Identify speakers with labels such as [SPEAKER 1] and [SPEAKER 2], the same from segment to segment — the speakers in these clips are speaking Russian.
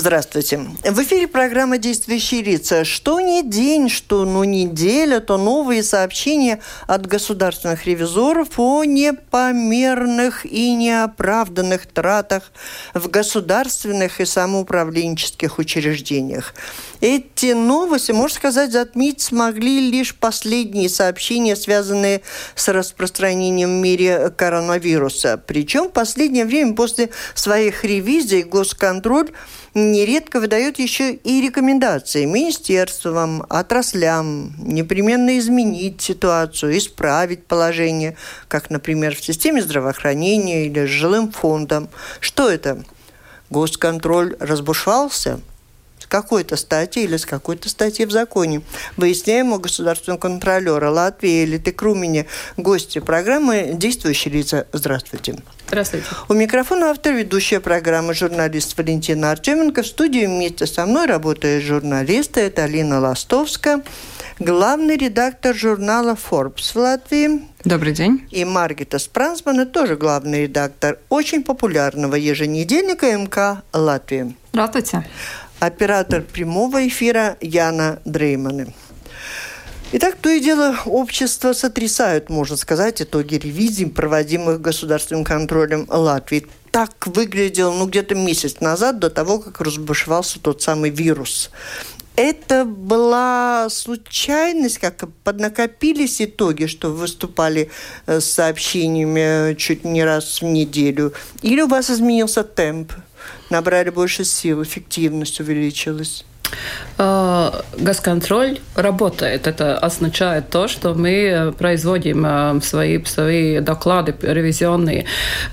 [SPEAKER 1] Здравствуйте. В эфире программа «Действующие лица». Что не день, что ну неделя, то новые сообщения от государственных ревизоров о непомерных и неоправданных тратах в государственных и самоуправленческих учреждениях. Эти новости, можно сказать, затмить смогли лишь последние сообщения, связанные с распространением в мире коронавируса. Причем в последнее время после своих ревизий госконтроль нередко выдает еще и рекомендации министерствам, отраслям непременно изменить ситуацию, исправить положение, как, например, в системе здравоохранения или с жилым фондом. Что это? Госконтроль разбушевался – какой-то статьи или с какой-то статьи в законе. Выясняем у государственного контролера Латвии или Текрумене гости программы «Действующие лица». Здравствуйте.
[SPEAKER 2] Здравствуйте.
[SPEAKER 1] У микрофона автор ведущая программы журналист Валентина Артеменко. В студии вместе со мной работает журналисты. Это Алина Ластовская, главный редактор журнала Forbes в Латвии.
[SPEAKER 2] Добрый день.
[SPEAKER 1] И Маргита Спрансмана, тоже главный редактор очень популярного еженедельника МК Латвии.
[SPEAKER 2] Здравствуйте
[SPEAKER 1] оператор прямого эфира Яна Дрейманы. Итак, то и дело, общество сотрясают, можно сказать, итоги ревизий, проводимых государственным контролем Латвии. Так выглядел, ну, где-то месяц назад, до того, как разбушевался тот самый вирус. Это была случайность, как поднакопились итоги, что выступали э, с сообщениями чуть не раз в неделю? Или у вас изменился темп? Набрали больше сил, эффективность увеличилась?
[SPEAKER 2] Э, Госконтроль работает. Это означает то, что мы производим э, свои, свои доклады ревизионные.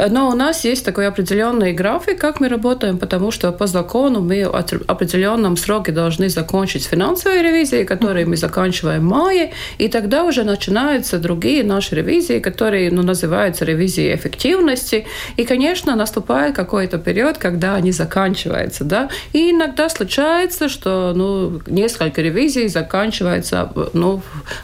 [SPEAKER 2] Но у нас есть такой определенный график, как мы работаем, потому что по закону мы в определенном сроке должны закончить финансовые ревизии, которые мы заканчиваем в мае, и тогда уже начинаются другие наши ревизии, которые ну, называются ревизией эффективности. И, конечно, наступает какой-то период, когда они заканчиваются. Да? И иногда случается, что ну, несколько ревизий заканчивается, ну,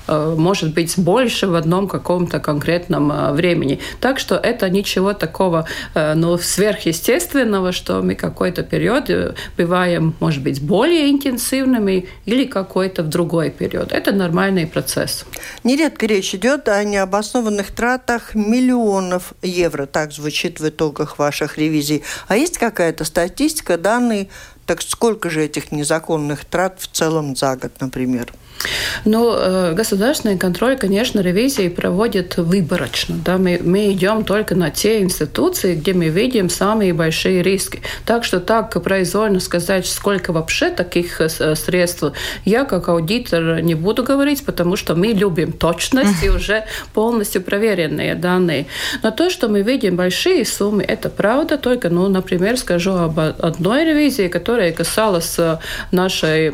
[SPEAKER 2] э, может быть, больше в одном каком-то конкретном э, времени. Так что это ничего такого, э, ну, сверхъестественного, что мы какой-то период бываем, может быть, более интенсивными или какой-то в другой период. Это нормальный процесс.
[SPEAKER 1] Нередко речь идет о необоснованных тратах миллионов евро. Так звучит в итогах ваших ревизий. А есть какая-то статистика, данные так сколько же этих незаконных трат в целом за год, например?
[SPEAKER 2] Ну, э, государственный контроль, конечно, ревизии проводит выборочно. Да? Мы, мы идем только на те институции, где мы видим самые большие риски. Так что так произвольно сказать, сколько вообще таких э, средств, я как аудитор не буду говорить, потому что мы любим точность и уже полностью проверенные данные. Но то, что мы видим большие суммы, это правда. Только, ну, например, скажу об одной ревизии, которая касалась э, нашей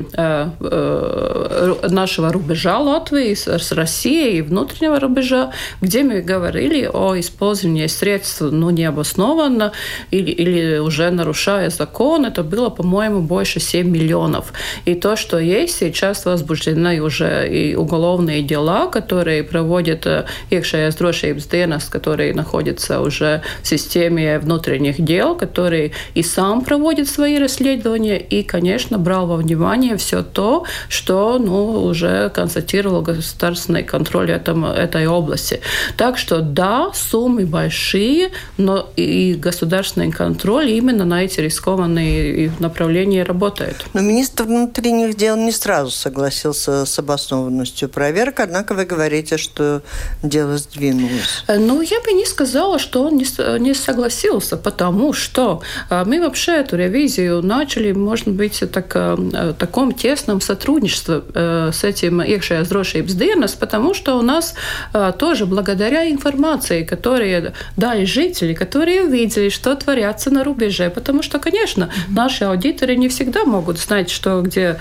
[SPEAKER 2] нашего рубежа Латвии с Россией и внутреннего рубежа, где мы говорили о использовании средств ну, необоснованно или, или уже нарушая закон. Это было, по-моему, больше 7 миллионов. И то, что есть, сейчас возбуждены уже и уголовные дела, которые проводит Икшая drošības dienas, который находится уже в системе внутренних дел, который и сам проводит свои расследования, и, конечно, брал во внимание все то, что ну, уже констатировал государственный контроль этом, этой области. Так что да, суммы большие, но и государственный контроль именно на эти рискованные направления работает.
[SPEAKER 1] Но министр внутренних дел не сразу согласился с обоснованностью проверок, однако вы говорите, что дело сдвинулось.
[SPEAKER 2] Ну, я бы не сказала, что он не, не согласился, потому что а, мы вообще эту ревизию начали, может быть, так, в таком тесном сотрудничестве с этим iekšējās drošības dienas, потому что у нас тоже благодаря информации, которые дали жители, которые увидели, что творятся на рубеже, потому что, конечно, mm-hmm. наши аудиторы не всегда могут знать, что где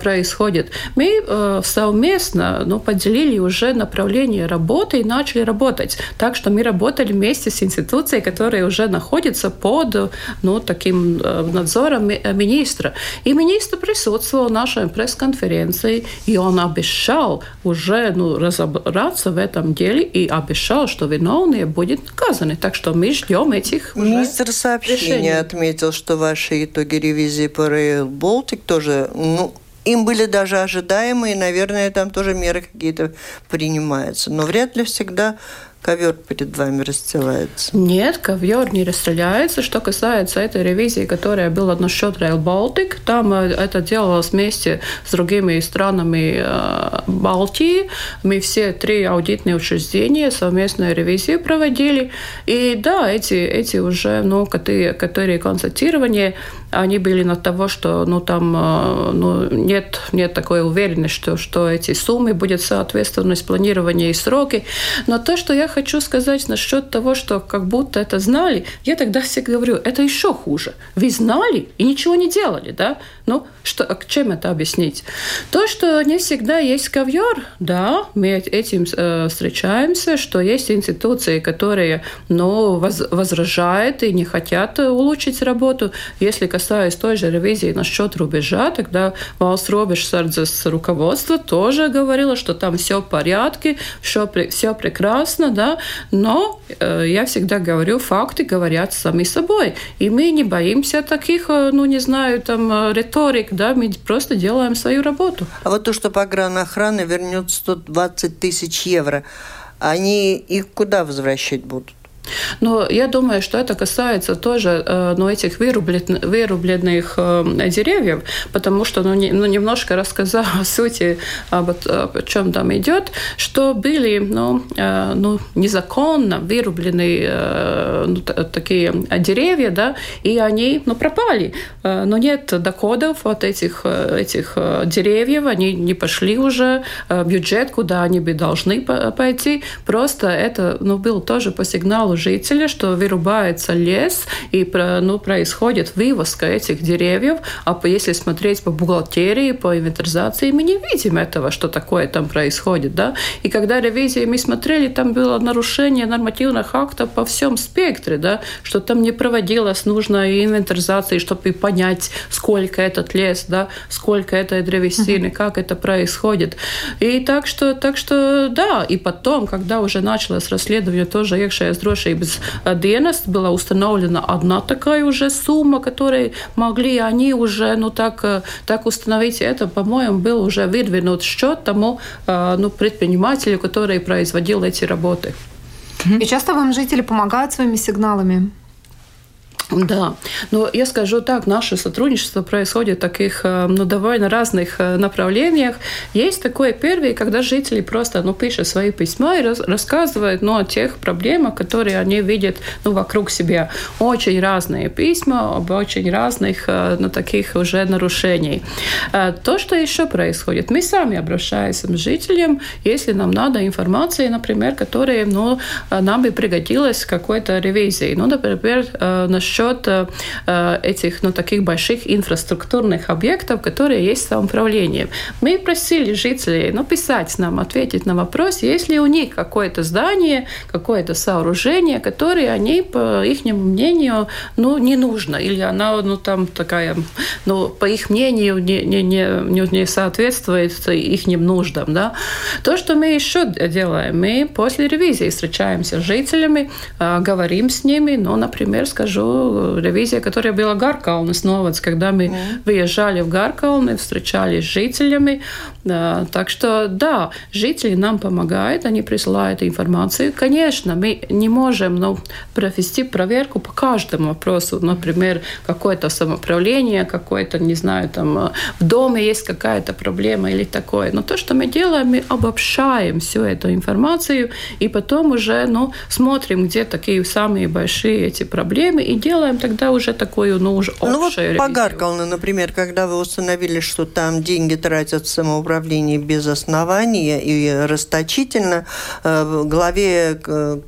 [SPEAKER 2] происходит. Мы совместно ну, поделили уже направление работы и начали работать. Так что мы работали вместе с институцией, которая уже находится под ну, таким надзором министра. И министр присутствовал на нашей пресс-конференции, и он обещал уже ну, разобраться в этом деле и обещал, что виновные будут наказаны. Так что мы ждем этих
[SPEAKER 1] Министр сообщения решений. отметил, что ваши итоги ревизии по Rail Baltic тоже ну, им были даже ожидаемые, наверное, там тоже меры какие-то принимаются. Но вряд ли всегда ковер перед вами расстилается?
[SPEAKER 2] Нет, ковер не расстеляется. Что касается этой ревизии, которая была насчет Rail Baltic, там э, это делалось вместе с другими странами э, Балтии. Мы все три аудитные учреждения совместную ревизию проводили. И да, эти, эти уже, ну, которые, которые констатирования, они были на того, что ну, там э, ну, нет, нет такой уверенности, что, что эти суммы будут соответствовать планированию и сроки. Но то, что я хочу сказать насчет того, что как будто это знали, я тогда все говорю, это еще хуже. Вы знали и ничего не делали, да? Ну, что, а чем это объяснить? То, что не всегда есть ковер, да, мы этим э, встречаемся, что есть институции, которые, ну, воз, возражают и не хотят улучшить работу. Если касаясь той же ревизии насчет рубежа, тогда Валс Робежсарdzes руководство тоже говорило, что там все в порядке, все, все прекрасно, да, да, но э, я всегда говорю, факты говорят сами собой, и мы не боимся таких, э, ну, не знаю, там, э, риторик, да, мы просто делаем свою работу.
[SPEAKER 1] А вот то, что погранохрана вернет 120 тысяч евро, они их куда возвращать будут?
[SPEAKER 2] Но я думаю, что это касается тоже э, ну, этих вырубленных, вырубленных э, деревьев, потому что ну, не, ну, немножко рассказала о сути, об, о чем там идет, что были ну, э, ну, незаконно вырублены ну, такие деревья, да, и они ну, пропали. Но нет доходов от этих, этих деревьев, они не пошли уже бюджет, куда они бы должны пойти. Просто это ну, был тоже по сигналу жителя, что вырубается лес и ну, происходит вывозка этих деревьев. А если смотреть по бухгалтерии, по инвентаризации, мы не видим этого, что такое там происходит. Да? И когда ревизии мы смотрели, там было нарушение нормативных актов по всем спектре, да? что там не проводилась нужная инвентаризация, чтобы понять, сколько этот лес, да? сколько этой древесины, угу. как это происходит. И так что, так что да, и потом, когда уже началось расследование тоже iekšējās drošības dienas была установлена одна такая уже сумма, которой могли они уже ну, так, так установить. Это, по-моему, был уже выдвинут счет тому ну, предпринимателю, который производил эти работы.
[SPEAKER 3] И часто вам жители помогают своими сигналами?
[SPEAKER 2] Да, но я скажу так, наше сотрудничество происходит в таких, э, ну, довольно разных э, направлениях. Есть такое первое, когда жители просто, ну, пишут свои письма и рас, рассказывают, ну, о тех проблемах, которые они видят, ну, вокруг себя. Очень разные письма об очень разных, э, ну, таких уже нарушений. То, что еще происходит, мы сами обращаемся к жителям, если нам надо информации, например, которые, ну, нам бы пригодилась какой-то ревизии. Ну, например, насчет счет э, э, этих ну, таких больших инфраструктурных объектов, которые есть в самоуправлении. Мы просили жителей ну, писать нам, ответить на вопрос, есть ли у них какое-то здание, какое-то сооружение, которое они, по их мнению, ну, не нужно, или она ну, там такая, ну, по их мнению, не, не, не, не соответствует их нуждам. Да? То, что мы еще делаем, мы после ревизии встречаемся с жителями, э, говорим с ними, ну, например, скажу, ревизия, которая была Гаркалнес новоц, когда мы mm. выезжали в Гаркалны, встречались с жителями. Да, так что, да, жители нам помогают, они присылают информацию. Конечно, мы не можем ну, провести проверку по каждому вопросу. Например, какое-то самоуправление, какое-то, не знаю, там в доме есть какая-то проблема или такое. Но то, что мы делаем, мы обобщаем всю эту информацию и потом уже ну, смотрим, где такие самые большие эти проблемы и делаем делаем тогда уже такую, ну, уже
[SPEAKER 1] Ну, вот Гаркалну, например, когда вы установили, что там деньги тратят в управления без основания и расточительно. Главе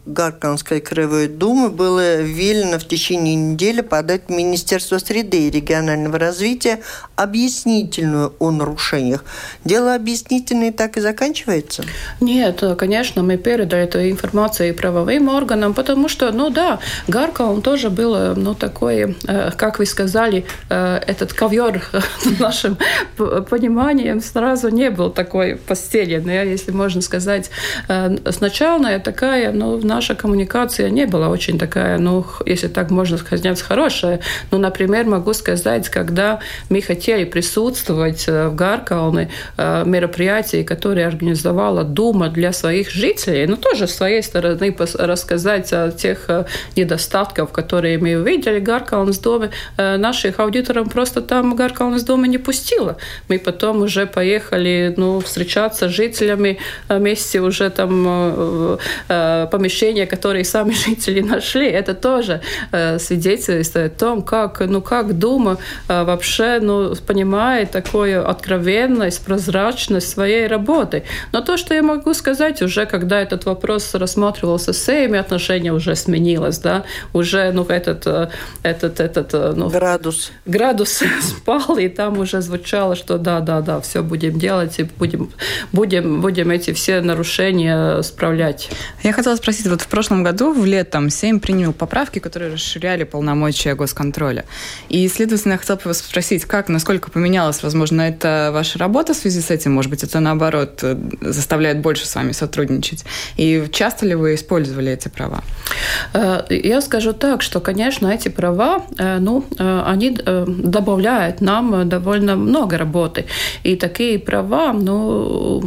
[SPEAKER 1] Гарканской краевой думы было велено в течение недели подать в Министерство среды и регионального развития объяснительную о нарушениях. Дело объяснительное так и заканчивается?
[SPEAKER 2] Нет, конечно, мы передали эту информацию правовым органам, потому что, ну да, Гарка, он тоже был, ну, такой, э, как вы сказали, э, этот ковер нашим пониманием сразу не был такой постеленный, если можно сказать. Э, сначала такая, ну, наша коммуникация не была очень такая, ну, если так можно сказать, хорошая. Ну, например, могу сказать, когда мы хотели присутствовать в Гаркалне мероприятии, которые организовала Дума для своих жителей, ну, тоже с своей стороны рассказать о тех недостатков, которые мы увидели в Гаркалнс доме, наших аудиторов просто там Гаркалнс дома не пустила. Мы потом уже поехали ну, встречаться с жителями вместе уже там помещения, которые сами жители нашли. Это тоже свидетельствует о том, как, ну, как Дума вообще ну, понимает такую откровенность, прозрачность своей работы. Но то, что я могу сказать, уже когда этот вопрос рассматривался с Сейми, отношение уже сменилось, да, уже ну, этот, этот, этот ну,
[SPEAKER 1] градус.
[SPEAKER 2] градус спал, и там уже звучало, что да, да, да, все будем делать, и будем, будем, будем эти все нарушения справлять.
[SPEAKER 4] Я хотела спросить, вот в прошлом году, в летом, Сейм принял поправки, которые расширяли полномочия госконтроля. И, следовательно, я хотела бы вас спросить, как, насколько поменялась, возможно, это ваша работа в связи с этим? Может быть, это, наоборот, заставляет больше с вами сотрудничать? И часто ли вы использовали эти права?
[SPEAKER 2] Э, я скажу так, что, конечно, эти права, э, ну, э, они добавляют нам довольно много работы. И такие права, ну,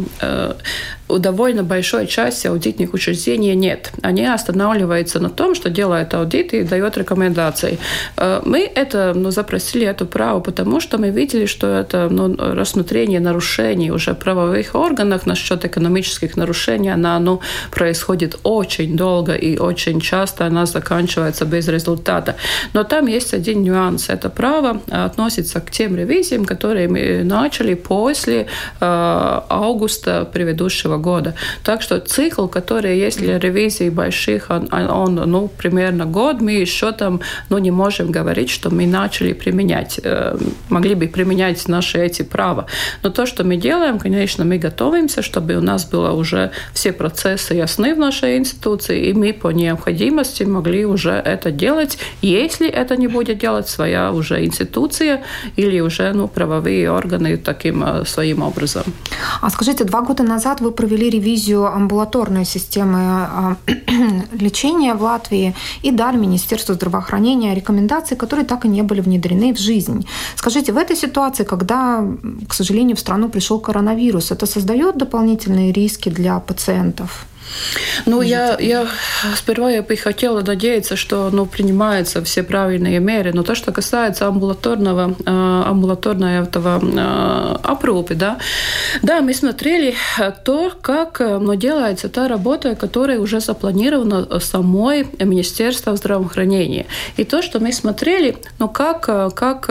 [SPEAKER 2] у довольно большой части аудитных учреждений нет. Они останавливаются на том, что делает аудит и дает рекомендации. Э, мы это ну, запросили эту право, потому что мы видели, что это ну, рассмотрение нарушений уже правовых органах насчет экономических нарушений, она ну, происходит очень долго и очень часто она заканчивается без результата. Но там есть один нюанс. Это право относится к тем ревизиям, которые мы начали после э, августа предыдущего года. Так что цикл, который есть для ревизии больших, он, он ну, примерно год, мы еще там ну, не можем говорить, что мы начали применять, э, могли бы применять наши эти права. Но то, что мы делаем, конечно, мы готовимся, чтобы у нас было уже все процессы ясны в нашей институции, и мы по необходимости могли уже это делать, если это не будет делать своя уже институция или уже ну, правовые органы таким э, своим образом.
[SPEAKER 3] А скажите, два года назад вы провели ревизию амбулаторной системы а, лечения в Латвии и дали Министерству здравоохранения рекомендации, которые так и не были внедрены в жизнь. Скажите, в этой ситуации, когда, к сожалению, в страну пришел коронавирус, это создает дополнительные риски для пациентов?
[SPEAKER 2] Ну, я, я сперва я бы хотела надеяться, что ну, принимаются все правильные меры, но то, что касается амбулаторного, э, амбулаторного этого э, опрупы, да, да, мы смотрели то, как ну, делается та работа, которая уже запланирована самой Министерством здравоохранения. И то, что мы смотрели, ну, как, как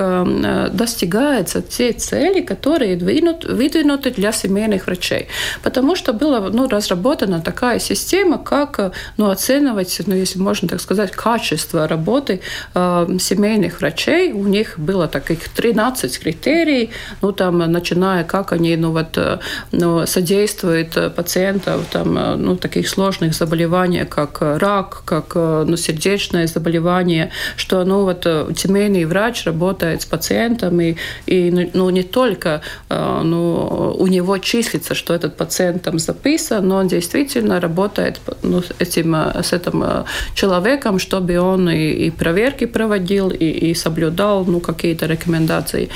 [SPEAKER 2] достигаются те цели, которые выдвинуты для семейных врачей. Потому что была ну, разработана такая такая система, как ну, оценивать, ну, если можно так сказать, качество работы э, семейных врачей. У них было таких 13 критерий, ну, там, начиная, как они ну, вот, э, ну, содействуют пациентам там, э, ну, таких сложных заболеваний, как рак, как э, ну, сердечное заболевание, что ну, вот, семейный врач работает с пациентом, и, и ну, ну не только ну, у него числится, что этот пациент там записан, но он действительно работает ну, этим, э, с этим э, человеком, чтобы он и, и проверки проводил, и, и соблюдал ну, какие-то рекомендации.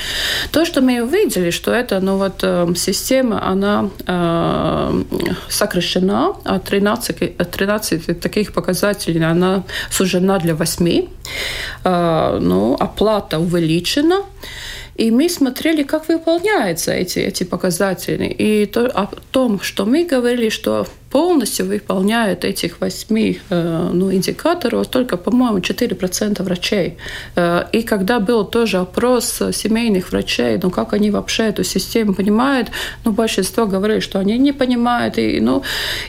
[SPEAKER 2] То, что мы увидели, что это ну, вот, э, система, она э, сокращена, от 13, 13 таких показателей она сужена для 8. Э, ну, оплата увеличена. И мы смотрели, как выполняются эти, эти показатели. И то, о том, что мы говорили, что полностью выполняет этих восьми э, ну, индикаторов только, по-моему, 4% врачей. Э, и когда был тоже опрос семейных врачей, ну как они вообще эту систему понимают, ну большинство говорили, что они не понимают. И, ну,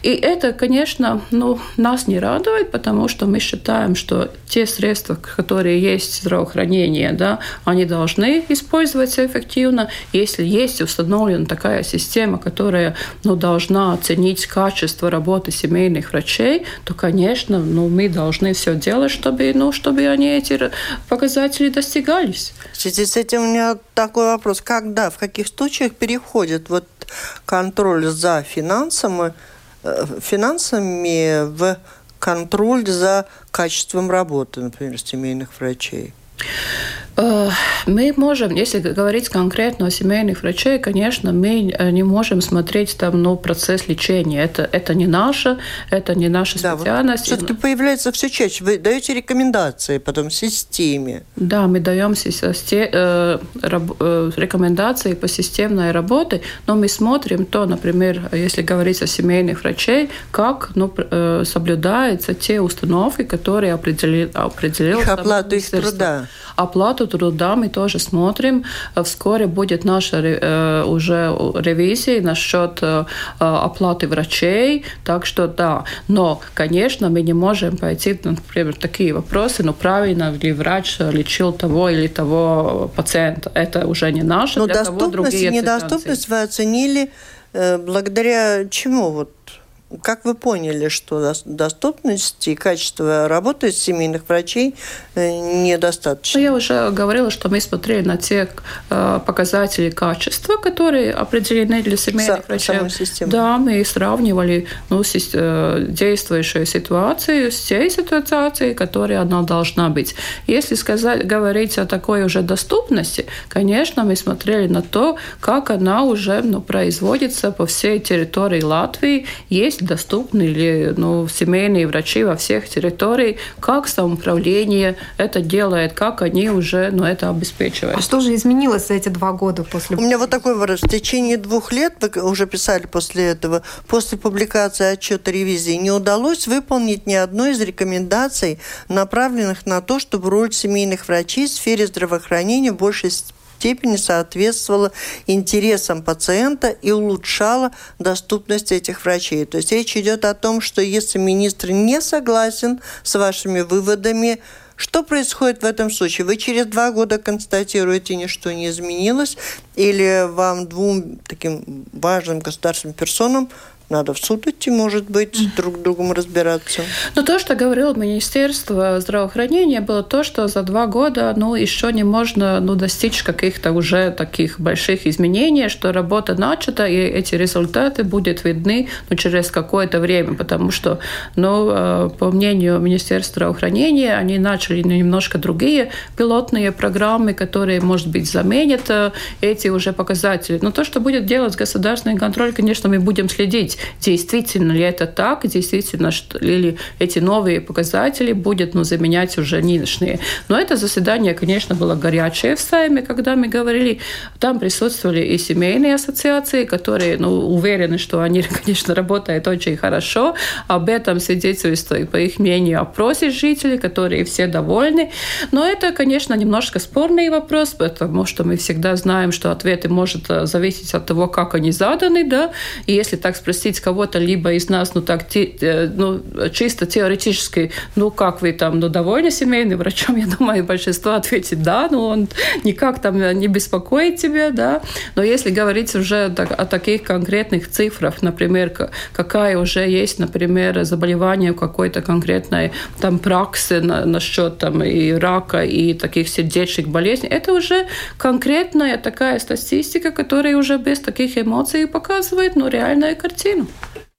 [SPEAKER 2] и это, конечно, ну, нас не радует, потому что мы считаем, что те средства, которые есть в здравоохранении, да, они должны использоваться эффективно. Если есть установлена такая система, которая ну, должна оценить качество работы семейных врачей, то, конечно, ну, мы должны все делать, чтобы, ну, чтобы они эти показатели достигались.
[SPEAKER 1] В связи с этим у меня такой вопрос. Когда, в каких случаях переходит вот контроль за финансами, э, финансами в контроль за качеством работы, например, семейных врачей?
[SPEAKER 2] Э, мы можем, если говорить конкретно о семейных врачей, конечно, мы э, не можем смотреть там ну, процесс лечения. Это, это не наше, это не наша да, специальность.
[SPEAKER 1] Вот все-таки появляется все чаще. Вы даете рекомендации потом системе.
[SPEAKER 2] Да, мы даем э, рекомендации по системной работе, но мы смотрим то, например, если говорить о семейных врачей, как ну, соблюдаются те установки, которые определили, определил
[SPEAKER 1] Их оплату их труда.
[SPEAKER 2] Оплату труда мы тоже смотрим. Вскоре будет наша э, уже ревизия насчет э, оплаты врачей. Так что да. Но, конечно, мы не можем пойти, например, такие вопросы, но правильно ли врач лечил того или того пациента. Это уже не наше.
[SPEAKER 1] Но доступность и недоступность вы оценили э, благодаря чему? Вот как вы поняли, что доступность и качество работы семейных врачей э, недостаточно?
[SPEAKER 2] Ну, я уже говорила, что мы смотрели на те э, показатели качества, которые определены для семейных Са- врачей. Да, мы сравнивали ну, э, действующую ситуацию с тей ситуацией, которая она должна быть. Если сказать, говорить о такой уже доступности, конечно, мы смотрели на то, как она уже ну, производится по всей территории Латвии. Есть доступны ли ну, семейные врачи во всех территориях, как самоуправление это делает, как они уже ну, это обеспечивают.
[SPEAKER 3] А что же изменилось за эти два года после...
[SPEAKER 1] У меня вот такой вопрос. В течение двух лет, вы уже писали после этого, после публикации отчета ревизии, не удалось выполнить ни одной из рекомендаций, направленных на то, чтобы роль семейных врачей в сфере здравоохранения в большей степени соответствовала интересам пациента и улучшала доступность этих врачей. То есть речь идет о том, что если министр не согласен с вашими выводами, что происходит в этом случае? Вы через два года констатируете, ничто не изменилось, или вам двум таким важным государственным персонам надо в суд идти, может быть, друг с другом разбираться.
[SPEAKER 2] Но то, что говорило Министерство здравоохранения, было то, что за два года ну, еще не можно ну, достичь каких-то уже таких больших изменений, что работа начата, и эти результаты будут видны ну, через какое-то время, потому что, ну, э, по мнению Министерства здравоохранения, они начали немножко другие пилотные программы, которые, может быть, заменят э, эти уже показатели. Но то, что будет делать государственный контроль, конечно, мы будем следить действительно ли это так, действительно ли эти новые показатели будет ну, заменять уже нынешние. Но это заседание, конечно, было горячее в Сайме, когда мы говорили. Там присутствовали и семейные ассоциации, которые ну, уверены, что они, конечно, работают очень хорошо. Об этом свидетельствует, по их мнению, опросе жителей, которые все довольны. Но это, конечно, немножко спорный вопрос, потому что мы всегда знаем, что ответы может э, зависеть от того, как они заданы, да, и если так спросить, спросить кого-то либо из нас, ну так, те, э, ну, чисто теоретически, ну как вы там, ну довольны семейным врачом, я думаю, большинство ответит да, но он никак там не беспокоит тебя, да. Но если говорить уже о таких конкретных цифрах, например, какая уже есть, например, заболевание какой-то конкретной там праксы на, насчет там и рака, и таких сердечных болезней, это уже конкретная такая статистика, которая уже без таких эмоций показывает, ну, реальная картина. governo.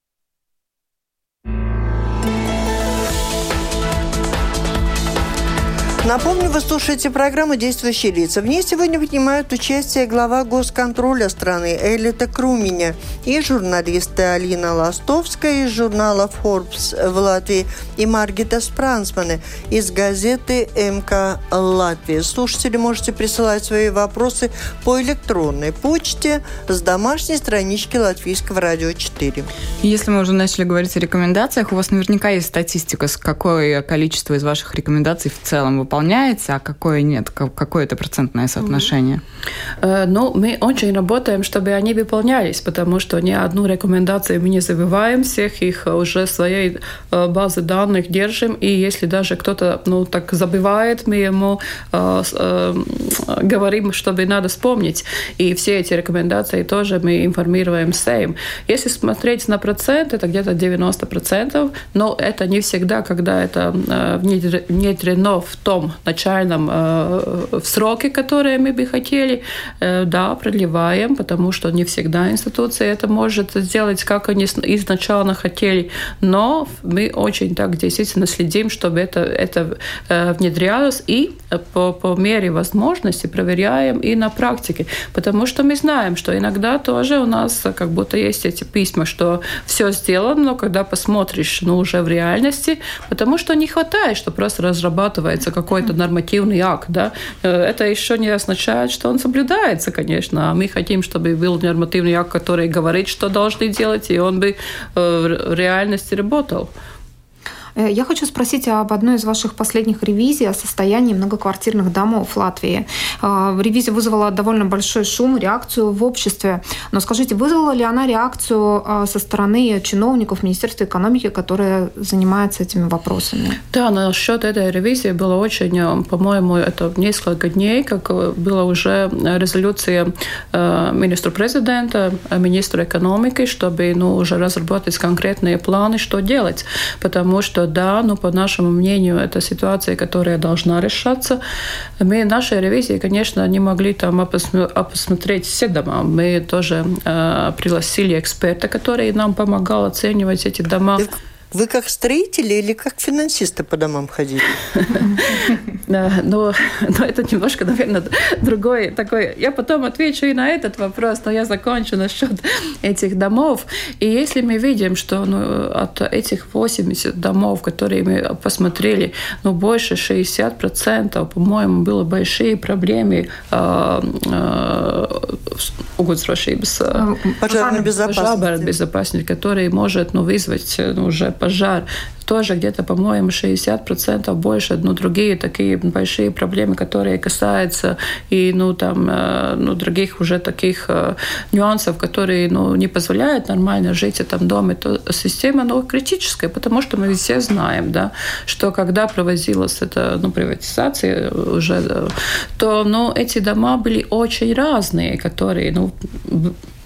[SPEAKER 1] Напомню, вы слушаете программу «Действующие лица». В ней сегодня принимают участие глава госконтроля страны Элита Круменя и журналисты Алина Ластовская из журнала Forbes в Латвии и Маргита Спрансманы из газеты МК Латвия. Слушатели можете присылать свои вопросы по электронной почте с домашней странички Латвийского радио 4.
[SPEAKER 4] Если мы уже начали говорить о рекомендациях, у вас наверняка есть статистика, с какое количество из ваших рекомендаций в целом выполняется выполняется, а какое нет? Какое это процентное соотношение?
[SPEAKER 2] Mm-hmm. Ну, мы очень работаем, чтобы они выполнялись, потому что ни одну рекомендацию мы не забываем, всех их уже своей э, базе данных держим, и если даже кто-то ну, так забывает, мы ему э, э, говорим, чтобы надо вспомнить. И все эти рекомендации тоже мы информируем СЭЙМ. Если смотреть на процент, это где-то 90%, но это не всегда, когда это внедрено в том том начальном э, в сроке, которые мы бы хотели, э, да, продлеваем, потому что не всегда институция это может сделать, как они изначально хотели, но мы очень так действительно следим, чтобы это, это э, внедрялось и по, по мере возможности проверяем и на практике, потому что мы знаем, что иногда тоже у нас как будто есть эти письма, что все сделано, но когда посмотришь, ну, уже в реальности, потому что не хватает, что просто разрабатывается какой какой-то нормативный акт, да, э, это еще не означает, что он соблюдается, конечно. А мы хотим, чтобы был нормативный акт, который говорит, что должны делать, и он бы э, в реальности работал.
[SPEAKER 3] Э, я хочу спросить об одной из ваших последних ревизий о состоянии многоквартирных домов в Латвии. Э, ревизия вызвала довольно большой шум, реакцию в обществе. Но скажите, вызвала ли она реакцию э, со стороны чиновников Министерства экономики, которые занимаются этими вопросами?
[SPEAKER 2] Да, насчет этой ревизии было очень, по-моему, это несколько дней, как была уже резолюция министра президента, министра экономики, чтобы ну, уже разработать конкретные планы, что делать. Потому что да, но по нашему мнению, это ситуация, которая должна решаться. Мы нашей ревизии, конечно, не могли там посмотреть все дома. Мы тоже э, пригласили эксперта, который нам помогал оценивать эти дома.
[SPEAKER 1] Вы как строители или как финансисты по домам ходили?
[SPEAKER 2] Но, но это немножко, наверное, другой такой. Я потом отвечу и на этот вопрос, но я закончу насчет этих домов. И если мы видим, что ну, от этих 80 домов, которые мы посмотрели, ну, больше 60%, по-моему, было большие проблемы э, э,
[SPEAKER 1] пожарной безопасности.
[SPEAKER 2] безопасности, которые может ну, вызвать ну, уже пожар тоже где-то, по-моему, 60% больше, ну, другие такие большие проблемы, которые касаются и, ну, там, э, ну, других уже таких э, нюансов, которые, ну, не позволяют нормально жить в этом доме, то система, ну, критическая, потому что мы все знаем, да, что когда проводилась эта, ну, приватизация уже, э, то, ну, эти дома были очень разные, которые, ну,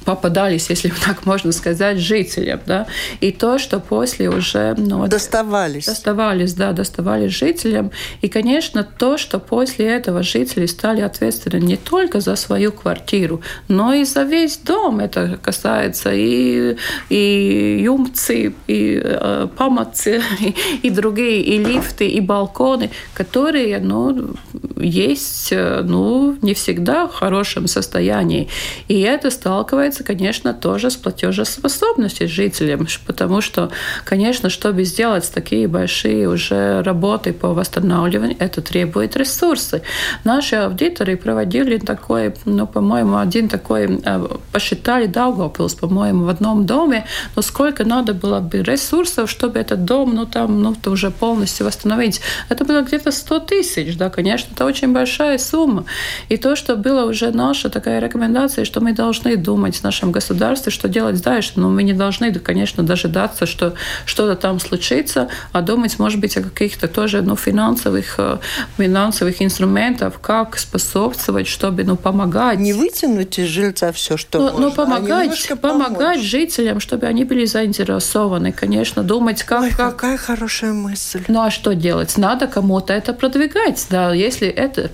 [SPEAKER 2] попадались, если так можно сказать, жителям. Да? И то, что после уже...
[SPEAKER 1] Ну, доставались.
[SPEAKER 2] Доставались, да, доставались жителям. И, конечно, то, что после этого жители стали ответственны не только за свою квартиру, но и за весь дом. Это касается и, и юмцы, и э, памацы, и, и другие, и лифты, и балконы, которые, ну, есть, э, ну, не всегда в хорошем состоянии. И это сталкивается связывается, конечно, тоже с платежеспособностью жителям, потому что, конечно, чтобы сделать такие большие уже работы по восстанавливанию, это требует ресурсы. Наши аудиторы проводили такой, ну, по-моему, один такой, э, посчитали Даугавпилс, по-моему, в одном доме, но сколько надо было бы ресурсов, чтобы этот дом, ну, там, ну, то уже полностью восстановить. Это было где-то 100 тысяч, да, конечно, это очень большая сумма. И то, что было уже наша такая рекомендация, что мы должны думать в нашем государстве, что делать дальше. Но мы не должны, конечно, дожидаться, что что-то там случится, а думать, может быть, о каких-то тоже ну, финансовых, э, финансовых инструментах, как способствовать, чтобы ну, помогать.
[SPEAKER 1] Не вытянуть из жильца все, что
[SPEAKER 2] ну,
[SPEAKER 1] можно,
[SPEAKER 2] ну, помогать, а помогать жителям, чтобы они были заинтересованы, конечно, думать, как...
[SPEAKER 1] Ой,
[SPEAKER 2] как...
[SPEAKER 1] какая хорошая мысль.
[SPEAKER 2] Ну, а что делать? Надо кому-то это продвигать, да, если это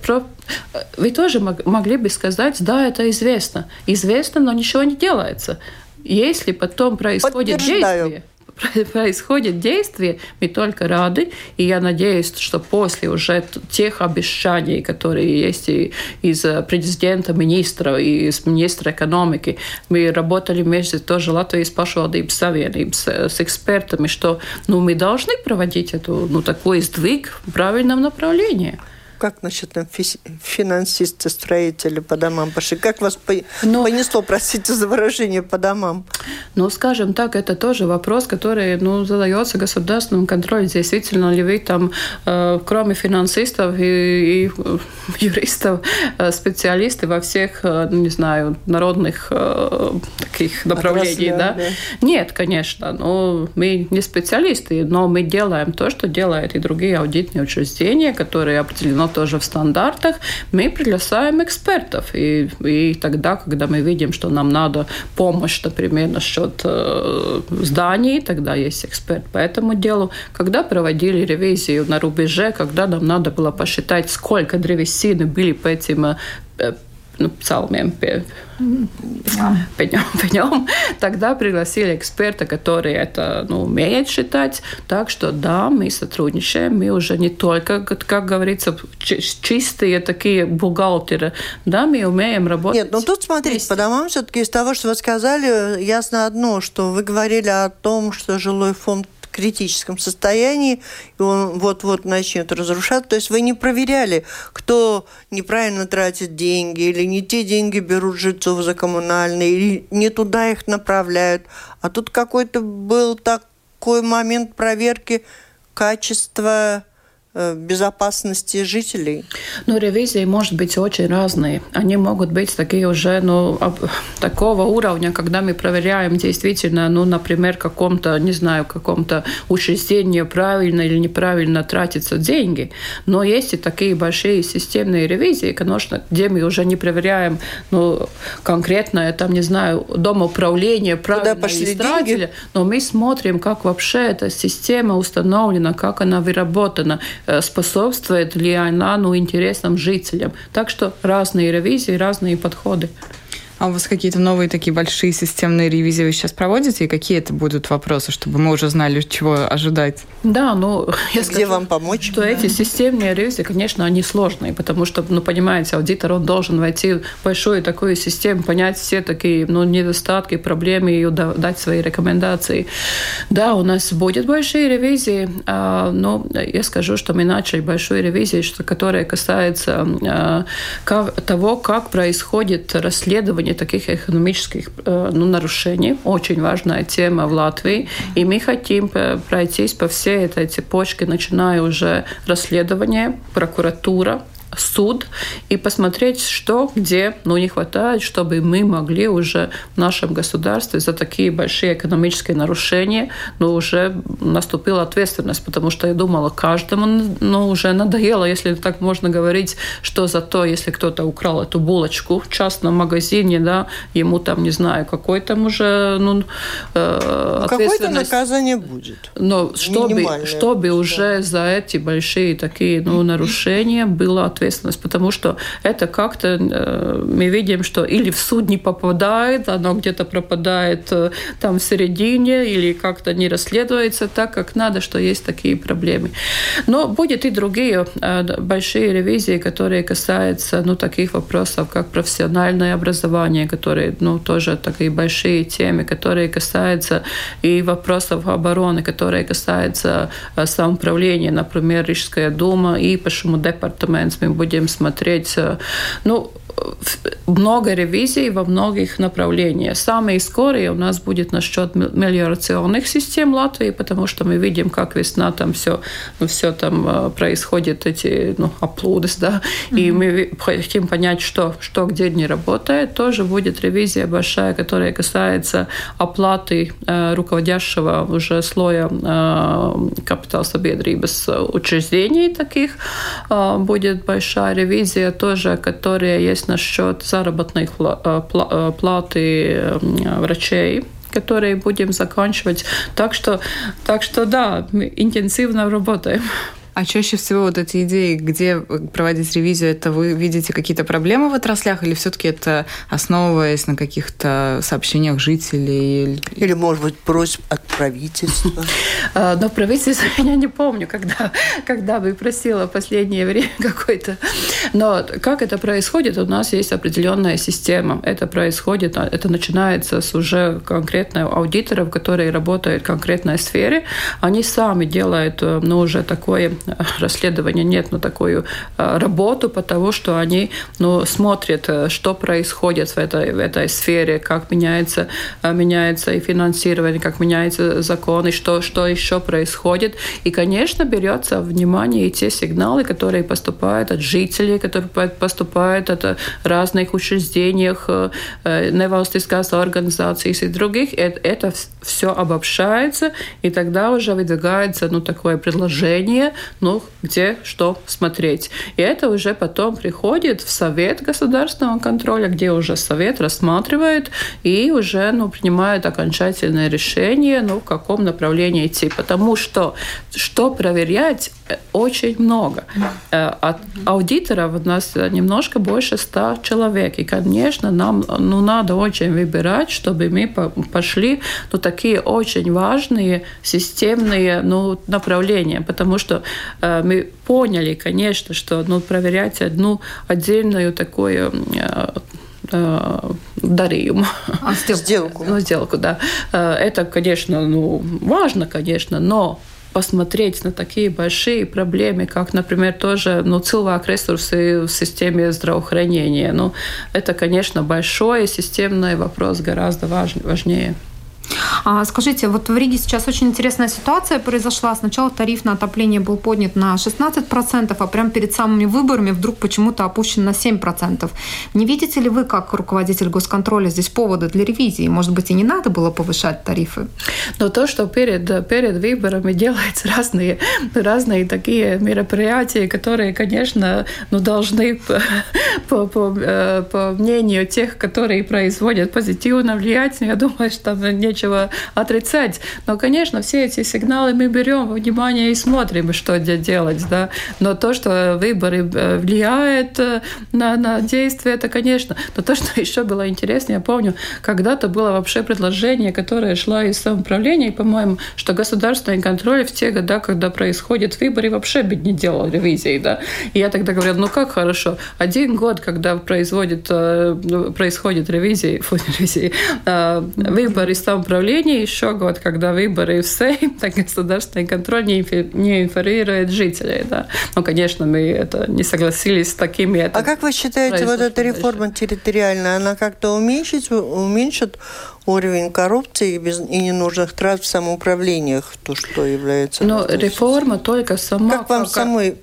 [SPEAKER 2] вы тоже могли бы сказать, да, это известно. Известно, но ничего не делается. Если потом происходит действие, происходит действие, мы только рады. И я надеюсь, что после уже тех обещаний, которые есть и из президента, министра, и из министра экономики, мы работали вместе тоже Латвии с pašvaldības savienības с экспертами, что ну, мы должны проводить эту, ну, такой сдвиг в правильном направлении.
[SPEAKER 1] Как насчет там, финансисты, строители по домам пошли? Как вас ну, понесло, простите за выражение, по домам?
[SPEAKER 2] Ну, скажем так, это тоже вопрос, который ну, задается государственным контролем. Действительно ли вы там, э, кроме финансистов и, и юристов, э, специалисты во всех, э, не знаю, народных таких направлений, да? да? Нет, конечно. Ну, мы не специалисты, но мы делаем то, что делают и другие аудитные учреждения, которые определено тоже в стандартах, мы приглашаем экспертов. И, и тогда, когда мы видим, что нам надо помощь, например, насчет э, зданий, тогда есть эксперт по этому делу. Когда проводили ревизию на рубеже, когда нам надо было посчитать, сколько древесины были по этим э, ну, pie, pie, pie нем, тогда пригласили эксперта, который это ну, умеет считать. Так что да, мы сотрудничаем, мы уже не только, как говорится, чистые такие бухгалтеры, да, мы умеем работать.
[SPEAKER 1] Нет, ну тут смотрите, вместе. по домам все-таки из того, что вы сказали, ясно одно, что вы говорили о том, что жилой фонд критическом состоянии, и он вот-вот начнет разрушаться. То есть вы не проверяли, кто неправильно тратит деньги, или не те деньги берут жильцов за коммунальные, или не туда их направляют. А тут какой-то был такой момент проверки качества безопасности жителей?
[SPEAKER 2] Ну, ревизии может быть очень разные. Они могут быть такие уже, ну, такого уровня, когда мы проверяем действительно, ну, например, каком-то, не знаю, каком-то учреждении правильно или неправильно тратятся деньги. Но есть и такие большие системные ревизии, конечно, где мы уже не проверяем, ну, конкретно, там, не знаю, дом управления, правильно пошли деньги? но мы смотрим, как вообще эта система установлена, как она выработана, Э, способствует ли она ну, интересам жителям. Так что разные ревизии, разные подходы.
[SPEAKER 4] А у вас какие-то новые такие большие системные ревизии вы сейчас проводите? И какие это будут вопросы, чтобы мы уже знали, чего ожидать?
[SPEAKER 2] Да, ну,
[SPEAKER 1] я Где скажу, вам помочь?
[SPEAKER 2] Что да. эти системные ревизии, конечно, они сложные, потому что, ну, понимаете, аудитор, он должен войти в большую такую систему, понять все такие, ну, недостатки, проблемы и дать свои рекомендации. Да, у нас будет большие ревизии, а, но я скажу, что мы начали большую ревизию, которая касается а, того, как происходит расследование исследование таких экономических э, ну, нарушений. Очень важная тема в Латвии. И мы хотим пройтись по всей этой цепочке, начиная уже расследование, прокуратура, суд и посмотреть, что, где ну, не хватает, чтобы мы могли уже в нашем государстве за такие большие экономические нарушения, ну, уже наступила ответственность, потому что я думала, каждому ну, уже надоело, если так можно говорить, что за то, если кто-то украл эту булочку в частном магазине, да, ему там, не знаю, какой там уже, ну,
[SPEAKER 1] э, ну, Какое-то наказание будет.
[SPEAKER 2] Но чтобы, чтобы уже за эти большие такие ну, нарушения было ответственность, потому что это как-то э, мы видим, что или в суд не попадает, оно где-то пропадает э, там в середине, или как-то не расследуется так, как надо, что есть такие проблемы. Но будет и другие э, большие ревизии, которые касаются ну, таких вопросов, как профессиональное образование, которые ну, тоже такие большие темы, которые касаются и вопросов обороны, которые касаются самоуправления, например, Рижская дума и почему департамент мы будем смотреть, э, ну, много ревизий во многих направлениях. Самые скорые у нас будет насчет мелиорационных систем Латвии, потому что мы видим, как весна там все, ну, все там э, происходит, эти ну, оплудес, да, mm-hmm. и мы хотим понять, что, что где не работает. Тоже будет ревизия большая, которая касается оплаты э, руководящего уже слоя э, капитал без учреждений таких. Э, будет большая ревизия тоже, которая есть есть насчет заработной э, э, платы врачей которые будем заканчивать. Так что, так что да, мы интенсивно работаем.
[SPEAKER 4] А чаще всего вот эти идеи, где проводить ревизию, это вы видите какие-то проблемы в отраслях или все-таки это основываясь на каких-то сообщениях жителей?
[SPEAKER 1] Или, может быть, просьб от правительства?
[SPEAKER 2] А, но правительство я не помню, когда, когда бы просила последнее время какой-то. Но как это происходит? У нас есть определенная система. Это происходит, а, это начинается с уже конкретных аудиторов, которые работают в конкретной сфере. Они сами делают, э, ну, уже такое э, расследование, нет, но такую э, работу, потому что они, ну, смотрят, что происходит в этой, в этой сфере, как меняется, меняется и финансирование, как меняются законы, что, что еще происходит. И, конечно, берется внимание и те сигналы, которые поступают от жителей, которые поступают от разных учреждений, невалстискās организаций и других. Это все обобщается, и тогда уже выдвигается ну, такое предложение, ну, где что смотреть. И это уже потом приходит в Совет государственного контроля, где уже Совет рассматривает и уже ну, принимает окончательное решение, ну, в каком направлении идти. Потому что что проверять очень много. Э, от аудиторов у нас немножко больше ста человек. И, конечно, нам ну, надо очень выбирать, чтобы мы пошли ну, такие очень важные системные ну, направления. Потому что э, мы поняли, конечно, что ну, проверять одну отдельную такую э, э, дарījumu.
[SPEAKER 1] А, сделку.
[SPEAKER 2] Ну, сделку, да. Э, это, конечно, ну, важно, конечно, но посмотреть на такие большие проблемы, как, например, тоже ну, cilvēku ресурсы в системе здравоохранения. Ну, это, конечно, большой системный вопрос, гораздо важнее.
[SPEAKER 3] А, скажите, вот в Риге сейчас очень интересная ситуация произошла. Сначала тариф на отопление был поднят на 16%, а прямо перед самыми выборами вдруг почему-то опущен на 7%. Не видите ли вы, как руководитель госконтроля, здесь повода для ревизии? Может быть, и не надо было повышать тарифы?
[SPEAKER 2] Но то, что перед, перед выборами делаются разные, разные такие мероприятия, которые, конечно, ну, должны по, по, по, э, мнению тех, которые производят позитивно влиять, я думаю, что нечего отрицать. Но, конечно, все эти сигналы мы берем во внимание и смотрим, что делать. Да? Но то, что выборы э, влияет э, на, на действие, это, конечно. Но то, что еще было интересно, я помню, когда-то было вообще предложение, которое шло из самоуправления, по-моему, что государственный контроль в те годы, когда происходят выборы, вообще бы не делал ревизии. Да? И я тогда говорила, ну как хорошо, один год, когда производит, э, происходит ревизии, фу, ревизии выборы самоуправления, управления еще год, когда выборы в Сейм, так государственный контроль не, не информирует жителей. Да. Ну, конечно, мы это не согласились с такими.
[SPEAKER 1] А как вы считаете, вот эта реформа дальше? территориальная, она как-то уменьшит, уменьшит уровень коррупции и, без, и ненужных трат в самоуправлениях, то, что является...
[SPEAKER 2] Но реформа только сама...
[SPEAKER 1] Как вам как... самой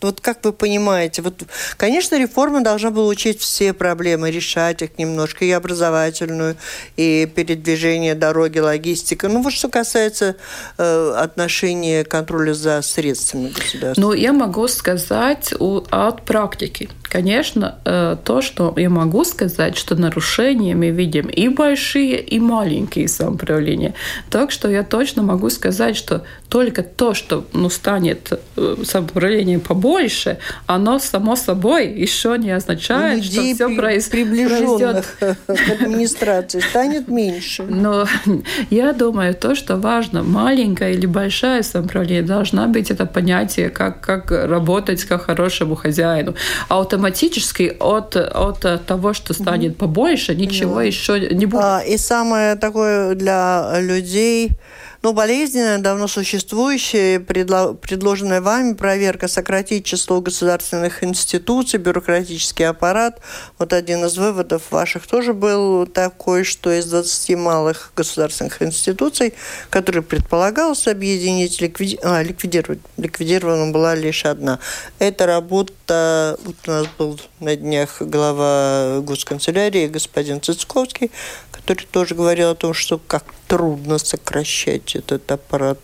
[SPEAKER 1] вот как вы понимаете, вот, конечно, реформа должна была учить все проблемы, решать их немножко, и образовательную, и передвижение дороги, логистика. Ну, вот что касается э, отношения контроля за средствами государства.
[SPEAKER 2] Ну, я могу сказать от практики. Конечно, э, то, что я могу сказать, что нарушения мы видим и большие, и маленькие самоуправления. Так что я точно могу сказать, что только то, что ну, станет э, самоуправлением побольше, оно само собой еще не означает,
[SPEAKER 1] Людей
[SPEAKER 2] что все
[SPEAKER 1] произ... приближенных произойдет. к администрации станет меньше.
[SPEAKER 2] Но я думаю, то, что важно, маленькое или большое самоуправление, должна быть это понятие, как, как работать как хорошему хозяину. Автоматически автоматически от, от того, что станет побольше, ничего да. еще не будет. А,
[SPEAKER 1] и самое такое для людей ну, болезненная, давно существующая, предло, предложенная вами проверка сократить число государственных институций, бюрократический аппарат. Вот один из выводов ваших тоже был такой, что из 20 малых государственных институций, которые предполагалось объединить, ликвиди... а, ликвидировать, ликвидирована была лишь одна. Эта работа, вот у нас был на днях глава госканцелярии господин Цицковский, который тоже говорил о том, что как трудно сокращать этот аппарат.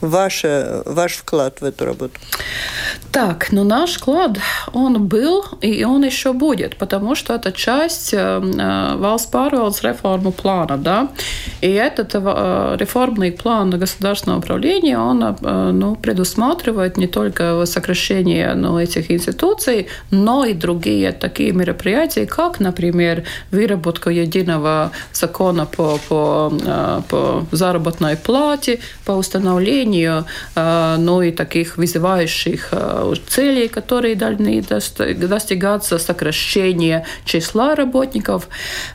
[SPEAKER 1] Ваша, ваш вклад в эту работу?
[SPEAKER 2] Так, ну наш вклад, он был и он еще будет, потому что это часть э, э valsts pārvaldes плана, да, и этот э, реформный план государственного управления, он э, ну, предусматривает не только сокращение ну, этих институций, но и другие такие мероприятия, как, например, выработка единого закона по, по, э, по заработной плате, по установлению э, ну, и таких вызывающих э, целей, которые должны достигаться, сокращение числа работников.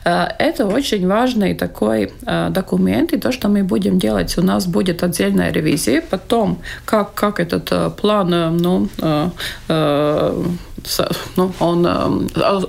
[SPEAKER 2] Э, это очень важный такой документ, и то, что мы будем делать, у нас будет отдельная ревизия, потом, как, как этот план ну, ну, он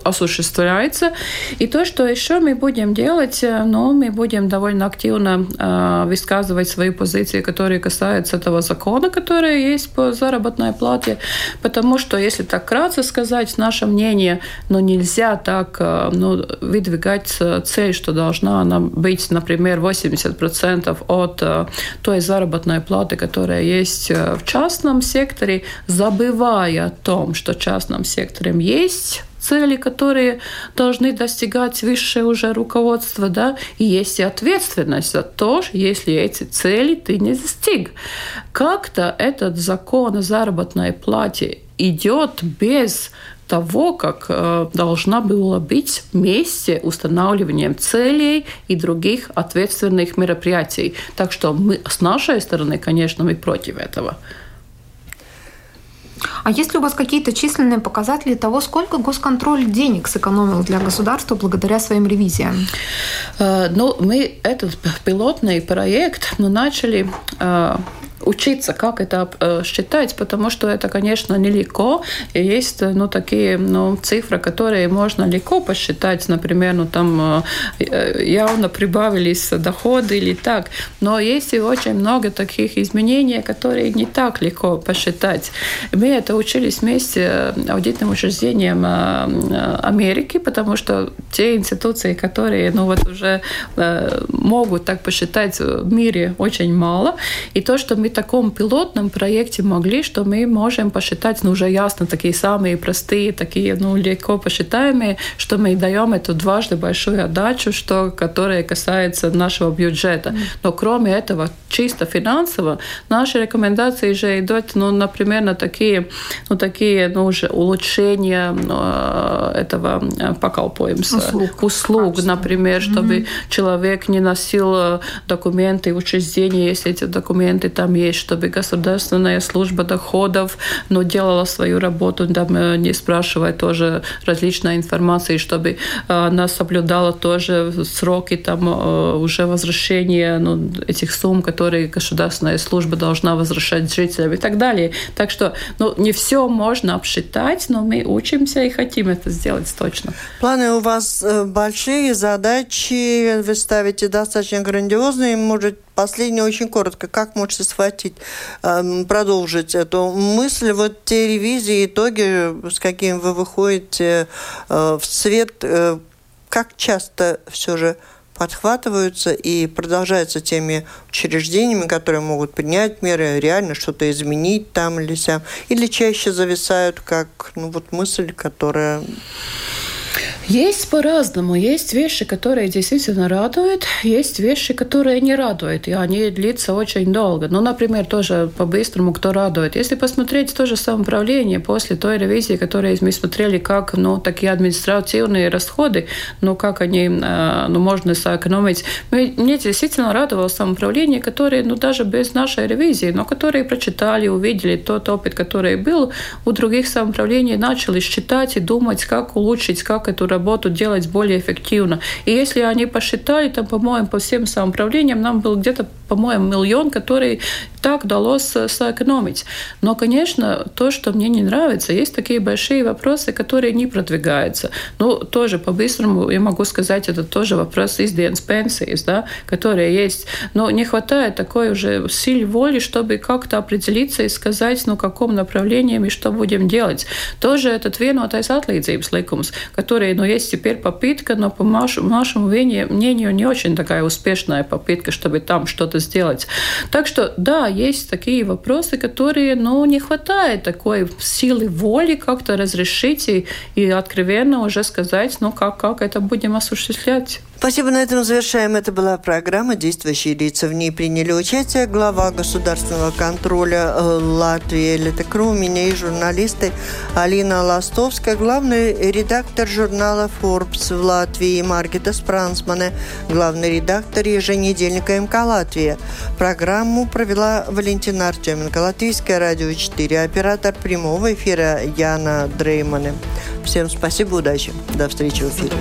[SPEAKER 2] осуществляется. И то, что еще мы будем делать, ну, мы будем довольно активно высказывать свои позиции, которые касаются этого закона, который есть по заработной плате, потому что, если так кратко сказать, наше мнение, ну, нельзя так ну, выдвигать цель, что должна она быть, например, 80% от той заработной платы, которая есть в частном секторе, забывая о том, что в частном секторе есть цели, которые должны достигать высшее уже руководство, да, и есть и ответственность за то, если эти цели ты не достиг. Как-то этот закон о заработной плате идет без того, как э, должна была быть вместе устанавливанием целей и других ответственных мероприятий. Так что мы с нашей стороны, конечно, мы против этого.
[SPEAKER 3] А есть ли у вас какие-то численные показатели того, сколько госконтроль денег сэкономил для государства благодаря своим ревизиям?
[SPEAKER 2] Э, ну, мы этот пилотный проект ну, начали э, учиться, как это э, считать, потому что это, конечно, нелегко. И есть ну, такие ну, цифры, которые можно легко посчитать, например, ну, там э, явно прибавились доходы или так. Но есть и очень много таких изменений, которые не так легко посчитать. Мы это учились вместе аудитным учреждением э, Америки, потому что те институции, которые ну, вот уже могут так посчитать в мире очень мало. И то, что мы таком пилотном проекте могли, что мы можем посчитать, ну, уже ясно, такие самые простые, такие, ну, легко посчитаемые, что мы даем эту дважды большую отдачу, что, которая касается нашего бюджета. Но кроме этого, чисто финансово, наши рекомендации же идут, ну, например, на такие, ну, такие, ну, уже улучшения ну, этого э, поколпоемся. Услуг. Услуг, например, чтобы mm-hmm. человек не носил э, документы учреждения, если эти документы там есть, чтобы государственная служба доходов ну, делала свою работу, там, э, не спрашивая тоже различной информации, чтобы она соблюдала тоже сроки там, уже возвращения ну, этих сумм, которые государственная служба должна возвращать жителям и так далее. Так что ну, не все можно обсчитать, но мы учимся и хотим это сделать точно.
[SPEAKER 1] Планы у вас э, большие, задачи вы ставите достаточно грандиозные. Может, последнее очень коротко. Как можете схватить, эм, продолжить эту мысль? Вот те ревизии, итоги, с какими вы выходите э, в свет, э, как часто все же подхватываются и продолжаются теми учреждениями, которые могут принять меры, реально что-то изменить там или сям, или чаще зависают как ну, вот мысль, которая
[SPEAKER 2] есть по-разному. Есть вещи, которые действительно радуют, есть вещи, которые не радуют, и они длятся очень долго. Ну, например, тоже по-быстрому, кто радует. Если посмотреть то же самоуправление после той ревизии, которую мы смотрели, как ну, такие административные расходы, ну, как они э, ну, можно сэкономить. Мне действительно радовало самоуправление, которое, ну, даже без нашей ревизии, но которые прочитали, увидели тот опыт, который был у других самоуправлений, начали считать и думать, как улучшить, как эту работу делать более эффективно. И если они посчитали, там, по-моему, по всем самоуправлениям нам был где-то, по-моему, миллион, который так удалось сэкономить. Но, конечно, то, что мне не нравится, есть такие большие вопросы, которые не продвигаются. Ну, тоже по-быстрому я могу сказать, это тоже вопрос изденс пенсии, да, которые есть. Но не хватает такой уже сил воли, чтобы как-то определиться и сказать, ну, каком направлении мы что будем делать. Тоже этот vienotais atlīdzības likums, который, ну, есть теперь попытка, но по нашему мнению не очень такая успешная попытка, чтобы там что-то сделать. Так что, да, есть такие вопросы, которые, ну, не хватает такой силы воли как-то разрешить и, и откровенно уже сказать, ну, как, как это будем осуществлять.
[SPEAKER 1] Спасибо, на этом завершаем. Это была программа «Действующие лица». В ней приняли участие глава государственного контроля э, Латвии Элита меня и журналисты Алина Ластовская, главный редактор журнала Forbes в Латвии Маргита Спрансмане, главный редактор еженедельника МК Латвия. Программу провела Валентина Артеменко, Латвийское радио 4, оператор прямого эфира Яна Дреймане. Всем спасибо, удачи. До встречи в эфире.